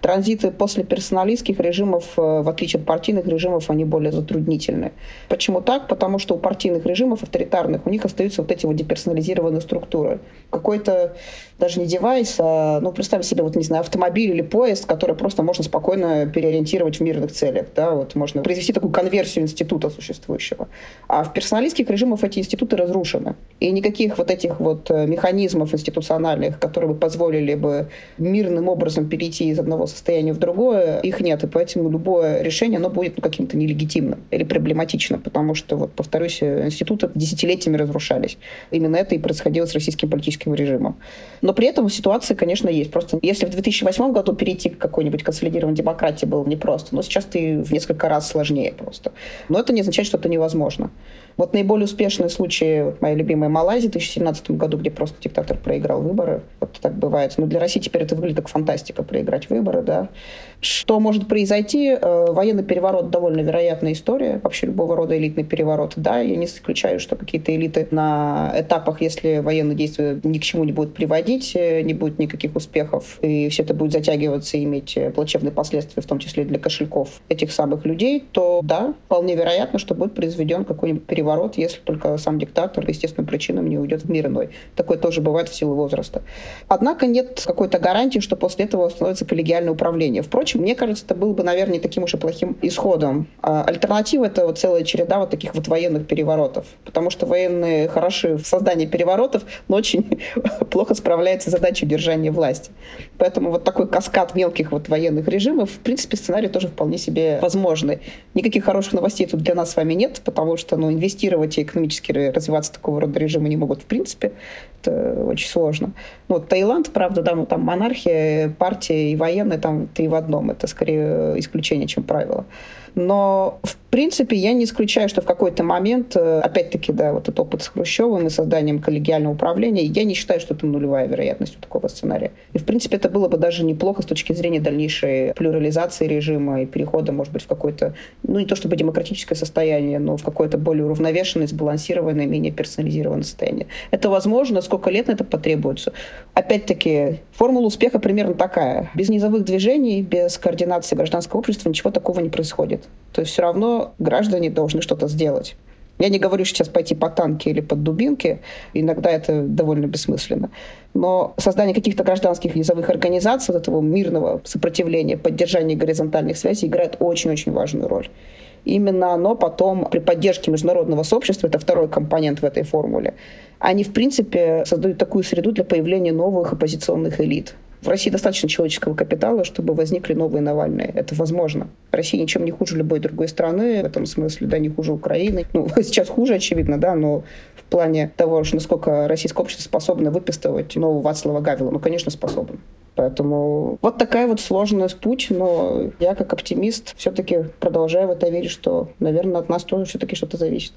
Транзиты после персоналистских режимов, э, в отличие от партийных режимов, они более затруднительны. Почему так? Потому что у партийных режимов авторитарных у них остаются вот эти вот деперсонализированные структуры. Какой-то даже не девайс, а, ну, представь себе, вот, не знаю, автомобиль или поезд, который просто можно спокойно переориентировать в мирных целях, да, вот можно произвести такую конверсию института существующего. А в персоналистских режимах эти институты разрушены. И никаких вот этих вот э, механизмов институциональных, которые бы позволили бы мирным образом перейти из одного состояния в другое, их нет. И поэтому любое решение, оно будет ну, каким-то нелегитимным или проблематичным, потому что, вот, повторюсь, институты десятилетиями разрушались. Именно это и происходило с российским политическим режимом. Но при этом ситуация, конечно, есть. Просто если в 2008 году перейти к какой-нибудь консолидированной демократии было непросто, но сейчас ты в несколько раз сложнее просто. Но это не означает, что это невозможно. Вот наиболее успешные случаи, вот моя любимая Малайзия в 2017 году, где просто диктатор проиграл выборы. Вот так бывает. Но для России теперь это выглядит как фантастика, проиграть выборы, да. Что может произойти? Э, военный переворот довольно вероятная история. Вообще любого рода элитный переворот. Да, я не исключаю, что какие-то элиты на этапах, если военные действия ни к чему не будут приводить, э, не будет никаких успехов, и все это будет затягиваться и иметь э, плачевные последствия, в том числе для кошельков этих самых людей, то да, вполне вероятно, что будет произведен какой-нибудь переворот, если только сам диктатор по естественным причинам не уйдет в мир иной. Такое тоже бывает в силу возраста. Однако нет какой-то гарантии, что после этого становится коллегиальное управление. Впрочем, мне кажется, это было бы, наверное, не таким уж и плохим исходом. А альтернатива — это вот целая череда вот таких вот военных переворотов. Потому что военные хороши в создании переворотов, но очень плохо справляются с задачей удержания власти. Поэтому вот такой каскад мелких вот военных режимов, в принципе, сценарий тоже вполне себе возможный. Никаких хороших новостей тут для нас с вами нет, потому что ну, инвестировать и экономически развиваться такого рода режимы не могут в принципе. Это очень сложно. Ну, вот Таиланд, правда, да, ну там монархия, партия и военные там три в одном. Это скорее исключение, чем правило. Но, в принципе, я не исключаю, что в какой-то момент, э, опять-таки, да, вот этот опыт с Хрущевым и созданием коллегиального управления, я не считаю, что это нулевая вероятность у такого сценария. И, в принципе, это было бы даже неплохо с точки зрения дальнейшей плюрализации режима и перехода, может быть, в какое-то, ну, не то чтобы демократическое состояние, но в какое-то более уравновешенное, сбалансированное, менее персонализированное состояние. Это возможно, сколько лет на это потребуется. Опять-таки, формула успеха примерно такая. Без низовых движений, без координации гражданского общества ничего такого не происходит происходит. То есть все равно граждане должны что-то сделать. Я не говорю сейчас пойти по танке или под дубинки, иногда это довольно бессмысленно. Но создание каких-то гражданских низовых организаций, вот этого мирного сопротивления, поддержания горизонтальных связей играет очень-очень важную роль. Именно оно потом при поддержке международного сообщества, это второй компонент в этой формуле, они, в принципе, создают такую среду для появления новых оппозиционных элит. В России достаточно человеческого капитала, чтобы возникли новые Навальные. Это возможно. Россия ничем не хуже любой другой страны, в этом смысле, да, не хуже Украины. Ну, сейчас хуже, очевидно, да, но в плане того, насколько российское общество способно выписывать нового Вацлава Гавила, ну, конечно, способно. Поэтому вот такая вот сложная путь, но я как оптимист все-таки продолжаю в это верить, что, наверное, от нас тоже все-таки что-то зависит.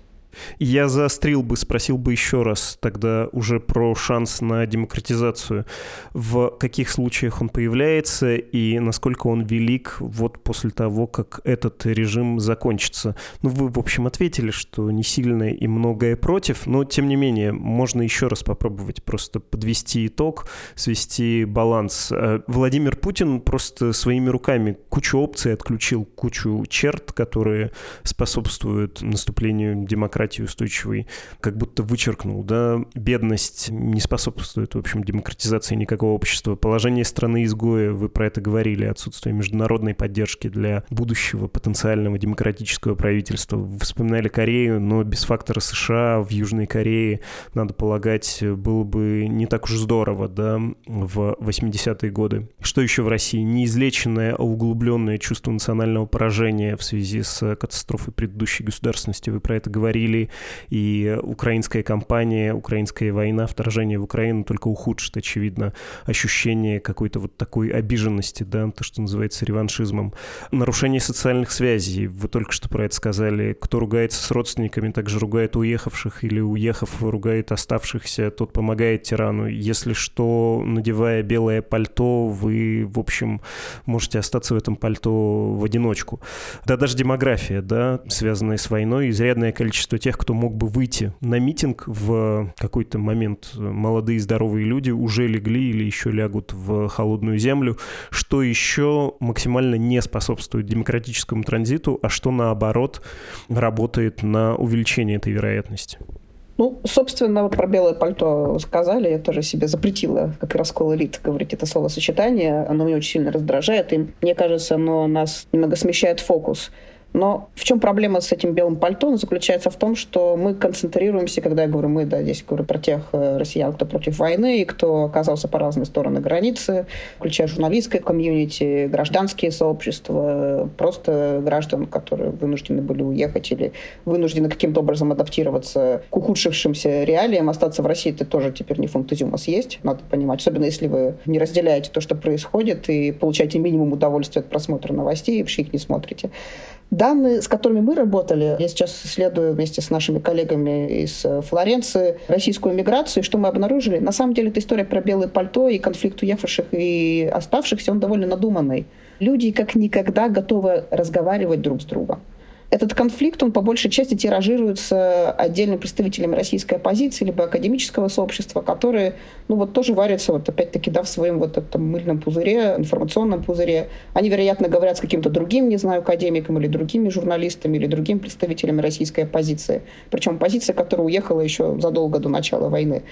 Я заострил бы, спросил бы еще раз тогда уже про шанс на демократизацию. В каких случаях он появляется и насколько он велик вот после того, как этот режим закончится? Ну, вы, в общем, ответили, что не сильно и многое против, но, тем не менее, можно еще раз попробовать просто подвести итог, свести баланс. Э, Владимир Путин просто своими руками кучу опций отключил, кучу черт, которые способствуют наступлению демократии демократии устойчивой, как будто вычеркнул, да, бедность не способствует, в общем, демократизации никакого общества. Положение страны изгоя, вы про это говорили, отсутствие международной поддержки для будущего потенциального демократического правительства. Вы вспоминали Корею, но без фактора США в Южной Корее, надо полагать, было бы не так уж здорово, да, в 80-е годы. Что еще в России? Неизлеченное, а углубленное чувство национального поражения в связи с катастрофой предыдущей государственности. Вы про это говорили говорили, и украинская кампания, украинская война, вторжение в Украину только ухудшит, очевидно, ощущение какой-то вот такой обиженности, да, то, что называется реваншизмом. Нарушение социальных связей, вы только что про это сказали. Кто ругается с родственниками, также ругает уехавших, или уехав, ругает оставшихся, тот помогает тирану. Если что, надевая белое пальто, вы, в общем, можете остаться в этом пальто в одиночку. Да, даже демография, да, связанная с войной, изрядное количество тех, кто мог бы выйти на митинг в какой-то момент, молодые здоровые люди уже легли или еще лягут в холодную землю, что еще максимально не способствует демократическому транзиту, а что наоборот работает на увеличение этой вероятности. Ну, собственно, вот про белое пальто сказали, я тоже себе запретила, как раскол элит, говорить это словосочетание. Оно меня очень сильно раздражает, и мне кажется, оно нас немного смещает фокус. Но в чем проблема с этим белым пальто? Она заключается в том, что мы концентрируемся, когда я говорю мы, да, здесь говорю про тех э, россиян, кто против войны и кто оказался по разные стороны границы, включая журналистское комьюнити, гражданские сообщества, просто граждан, которые вынуждены были уехать или вынуждены каким-то образом адаптироваться к ухудшившимся реалиям. Остаться в России это тоже теперь не фунт изюма съесть, надо понимать. Особенно если вы не разделяете то, что происходит, и получаете минимум удовольствия от просмотра новостей, и вообще их не смотрите. Данные, с которыми мы работали, я сейчас исследую вместе с нашими коллегами из э, Флоренции российскую миграцию, что мы обнаружили? На самом деле, эта история про белое пальто и конфликт уехавших и оставшихся, он довольно надуманный. Люди как никогда готовы разговаривать друг с другом. Этот конфликт, он по большей части тиражируется отдельными представителями российской оппозиции либо академического сообщества, которые, ну вот тоже варятся вот опять-таки, да, в своем вот этом мыльном пузыре, информационном пузыре. Они, вероятно, говорят с каким-то другим, не знаю, академиком или другими журналистами или другими представителями российской оппозиции. Причем оппозиция, которая уехала еще задолго до начала войны.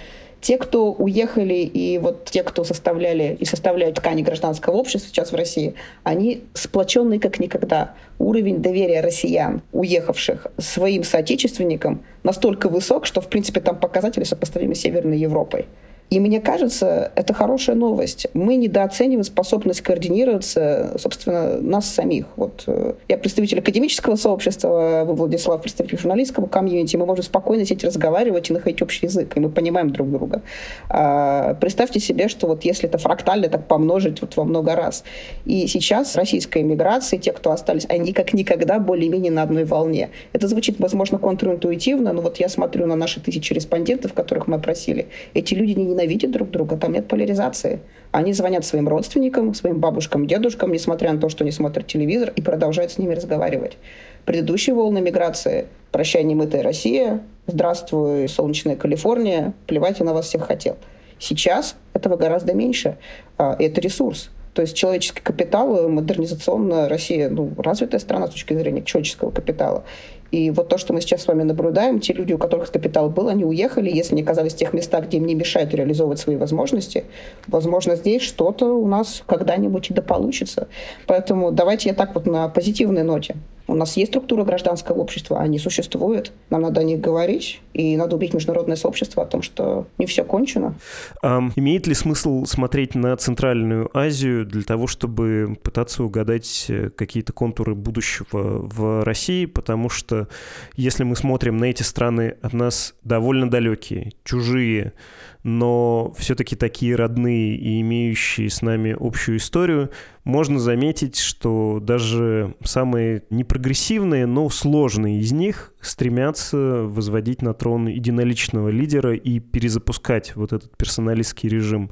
Те, кто уехали, и вот те, кто составляли и составляют ткани гражданского общества сейчас в России, они сплоченные как никогда. Уровень доверия россиян, уехавших своим соотечественникам, настолько высок, что, в принципе, там показатели сопоставимы с Северной Европой. И мне кажется, это хорошая новость. Мы недооцениваем способность координироваться, собственно, нас самих. Вот э, я представитель академического сообщества, вы, Владислав, представитель журналистского комьюнити. Мы можем спокойно сидеть разговаривать и находить общий язык, и мы понимаем друг друга. А, представьте себе, что вот если это фрактально, так помножить вот во много раз. И сейчас российская иммиграция, те, кто остались, они как никогда более-менее на одной волне. Это звучит, возможно, контринтуитивно, но вот я смотрю на наши тысячи респондентов, которых мы опросили. Эти люди не ненавидят друг друга, там нет поляризации. Они звонят своим родственникам, своим бабушкам, дедушкам, несмотря на то, что они смотрят телевизор, и продолжают с ними разговаривать. Предыдущие волны миграции «Прощай, немытая Россия», «Здравствуй, солнечная Калифорния», «Плевать, я на вас всех хотел». Сейчас этого гораздо меньше. А, это ресурс. То есть человеческий капитал, модернизационная Россия, ну, развитая страна с точки зрения человеческого капитала. И вот то, что мы сейчас с вами наблюдаем, те люди, у которых капитал был, они уехали, если не оказались в тех местах, где им не мешают реализовывать свои возможности, возможно, здесь что-то у нас когда-нибудь и да получится. Поэтому давайте я так вот на позитивной ноте. У нас есть структура гражданского общества, они существуют. Нам надо о них говорить, и надо убить международное сообщество о том, что не все кончено. А, имеет ли смысл смотреть на Центральную Азию для того, чтобы пытаться угадать э, какие-то контуры будущего в России? Потому что если мы смотрим на эти страны от нас довольно далекие, чужие, но все-таки такие родные и имеющие с нами общую историю, можно заметить, что даже самые непрогрессивные прогрессивные, но сложные из них стремятся возводить на трон единоличного лидера и перезапускать вот этот персоналистский режим.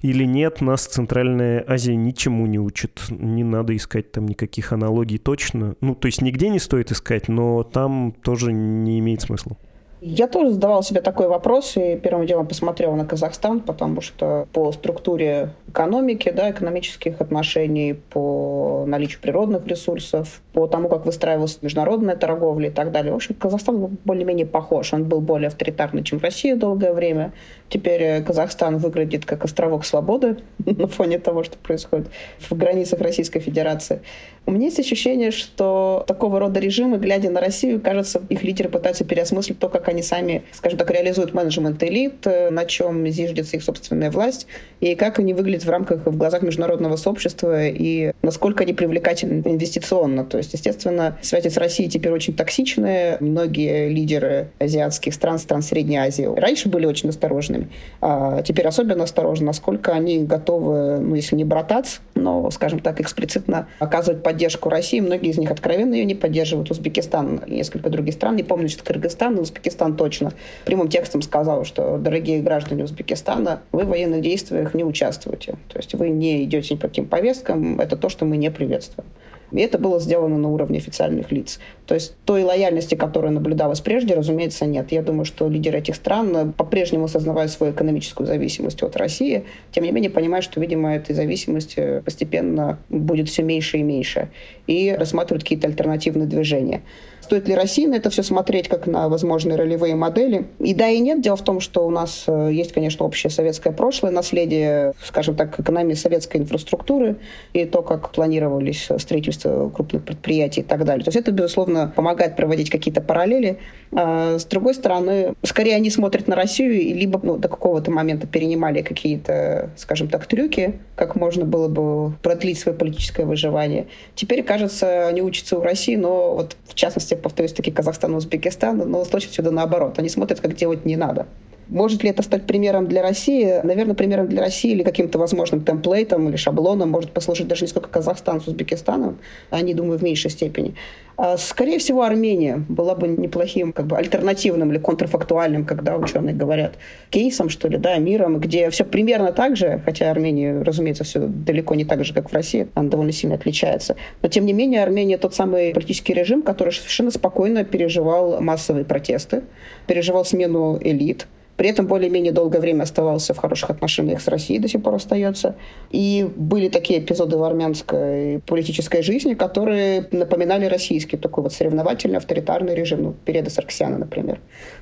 Или нет, нас Центральная Азия ничему не учит. Не надо искать там никаких аналогий точно. Ну, то есть нигде не стоит искать, но там тоже не имеет смысла. Я тоже задавала себе такой вопрос и первым делом посмотрела на Казахстан, потому что по структуре экономики, да, экономических отношений, по наличию природных ресурсов, по тому, как выстраивалась международная торговля и так далее. В общем, Казахстан был более-менее похож. Он был более авторитарный, чем Россия долгое время. Теперь э, Казахстан выглядит как островок свободы на фоне того, что происходит в границах Российской Федерации. У меня есть ощущение, что такого рода режимы, глядя на Россию, кажется, их лидеры пытаются переосмыслить то, как они сами, скажем так, реализуют менеджмент элит, э, на чем зиждется их собственная власть, и как они выглядят в рамках, в глазах международного сообщества, и насколько они привлекательны инвестиционно. То есть, естественно, связи с Россией теперь очень токсичные. Многие лидеры азиатских стран, стран Средней Азии раньше были очень осторожными, а теперь особенно осторожны, насколько они готовы, ну, если не брататься, но, скажем так, эксплицитно оказывать поддержку России. Многие из них откровенно ее не поддерживают. Узбекистан и несколько других стран, не помню, что Кыргызстан, но Узбекистан точно прямым текстом сказал, что, дорогие граждане Узбекистана, вы в военных действиях не участвуете. То есть вы не идете по таким повесткам. Это то, что мы не приветствуем. И это было сделано на уровне официальных лиц. То есть той лояльности, которая наблюдалась прежде, разумеется, нет. Я думаю, что лидеры этих стран по-прежнему осознавают свою экономическую зависимость от России, тем не менее понимают, что, видимо, этой зависимости постепенно будет все меньше и меньше, и рассматривают какие-то альтернативные движения. Стоит ли России на это все смотреть как на возможные ролевые модели? И да, и нет. Дело в том, что у нас э, есть, конечно, общее советское прошлое, наследие, скажем так, экономии советской инфраструктуры и то, как планировались строительство крупных предприятий и так далее. То есть это, безусловно, помогает проводить какие-то параллели. А с другой стороны, скорее они смотрят на Россию и либо ну, до какого-то момента перенимали какие-то, скажем так, трюки, как можно было бы продлить свое политическое выживание. Теперь, кажется, они учатся у России, но вот в частности повторюсь, такие Казахстан Узбекистан, но точно сюда наоборот. Они смотрят, как делать не надо. Может ли это стать примером для России? Наверное, примером для России или каким-то возможным темплейтом или шаблоном может послужить даже не сколько Казахстан с Узбекистаном, они, думаю, в меньшей степени. А, скорее всего, Армения была бы неплохим как бы альтернативным или контрфактуальным, когда ученые говорят, кейсом, что ли, да, миром, где все примерно так же, хотя Армения, разумеется, все далеко не так же, как в России, она довольно сильно отличается. Но, тем не менее, Армения тот самый политический режим, который совершенно спокойно переживал массовые протесты, переживал смену элит, при этом более-менее долгое время оставался в хороших отношениях с Россией, до сих пор остается. И были такие эпизоды в армянской политической жизни, которые напоминали российский такой вот соревновательный авторитарный режим, ну, периода Сарксяна, например.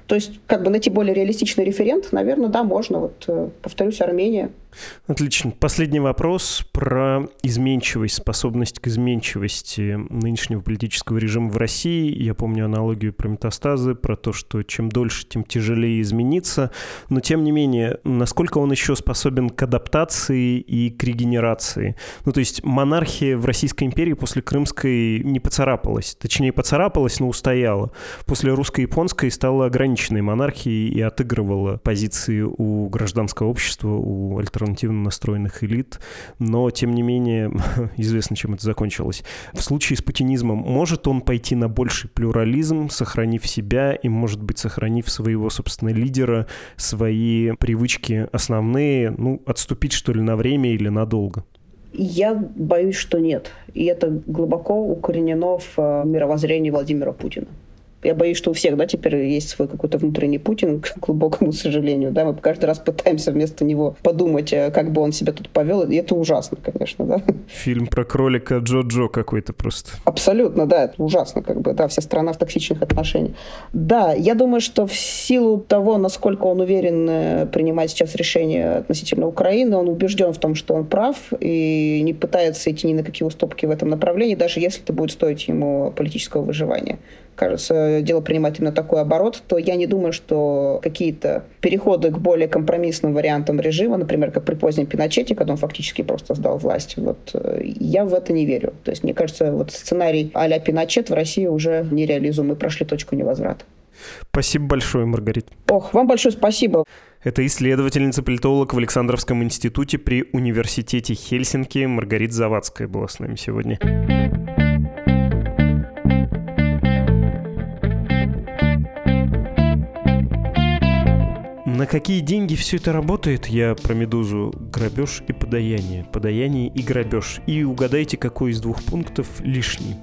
То есть, как бы найти более реалистичный референт, наверное, да, можно. Вот, э, повторюсь, Армения – Отлично. Последний вопрос про изменчивость, способность к изменчивости нынешнего политического режима в России. Я помню аналогию про метастазы, про то, что чем дольше, тем тяжелее измениться. Но, тем не менее, насколько он еще способен к адаптации и к регенерации? Ну, то есть монархия в Российской империи после Крымской не поцарапалась. Точнее, поцарапалась, но устояла. После русско-японской стала ограниченной монархией и отыгрывала позиции у гражданского общества, у альтернативных альтернативно настроенных элит, но, тем не менее, известно, чем это закончилось. В случае с путинизмом может он пойти на больший плюрализм, сохранив себя и, может быть, сохранив своего, собственно, лидера, свои привычки основные, ну, отступить, что ли, на время или надолго? Я боюсь, что нет. И это глубоко укоренено в э, мировоззрении Владимира Путина я боюсь, что у всех, да, теперь есть свой какой-то внутренний Путин, к глубокому сожалению, да, мы каждый раз пытаемся вместо него подумать, э, как бы он себя тут повел, и это ужасно, конечно, да. Фильм про кролика Джо-Джо какой-то просто. Абсолютно, да, это ужасно, как бы, да, вся страна в токсичных отношениях. Да, я думаю, что в силу того, насколько он уверен э, принимать сейчас решения относительно Украины, он убежден в том, что он прав, и не пытается идти ни на какие уступки в этом направлении, даже если это будет стоить ему политического выживания кажется, дело принимает именно такой оборот, то я не думаю, что какие-то переходы к более компромиссным вариантам режима, например, как при позднем Пиночете, когда он фактически просто сдал власть, вот э, я в это не верю. То есть, мне кажется, вот сценарий а-ля Пиночет в России уже нереализуем. Мы прошли точку невозврата. Спасибо большое, Маргарита. Ох, вам большое спасибо. Это исследовательница-политолог в Александровском институте при Университете Хельсинки Маргарита Завадская была с нами сегодня. На какие деньги все это работает? Я про «Медузу» грабеж и подаяние. Подаяние и грабеж. И угадайте, какой из двух пунктов лишний.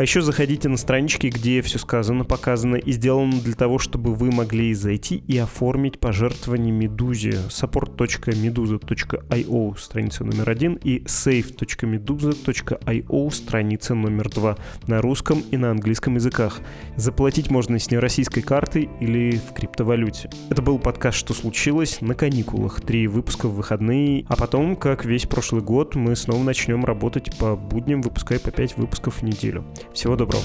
А еще заходите на странички, где все сказано, показано и сделано для того, чтобы вы могли зайти и оформить пожертвование «Медузе». support.meduza.io страница номер один и save.meduza.io страница номер два на русском и на английском языках. Заплатить можно с нероссийской карты или в криптовалюте. Это был подкаст «Что случилось?» на каникулах. Три выпуска в выходные, а потом, как весь прошлый год, мы снова начнем работать по будням, выпуская по пять выпусков в неделю. Всего доброго.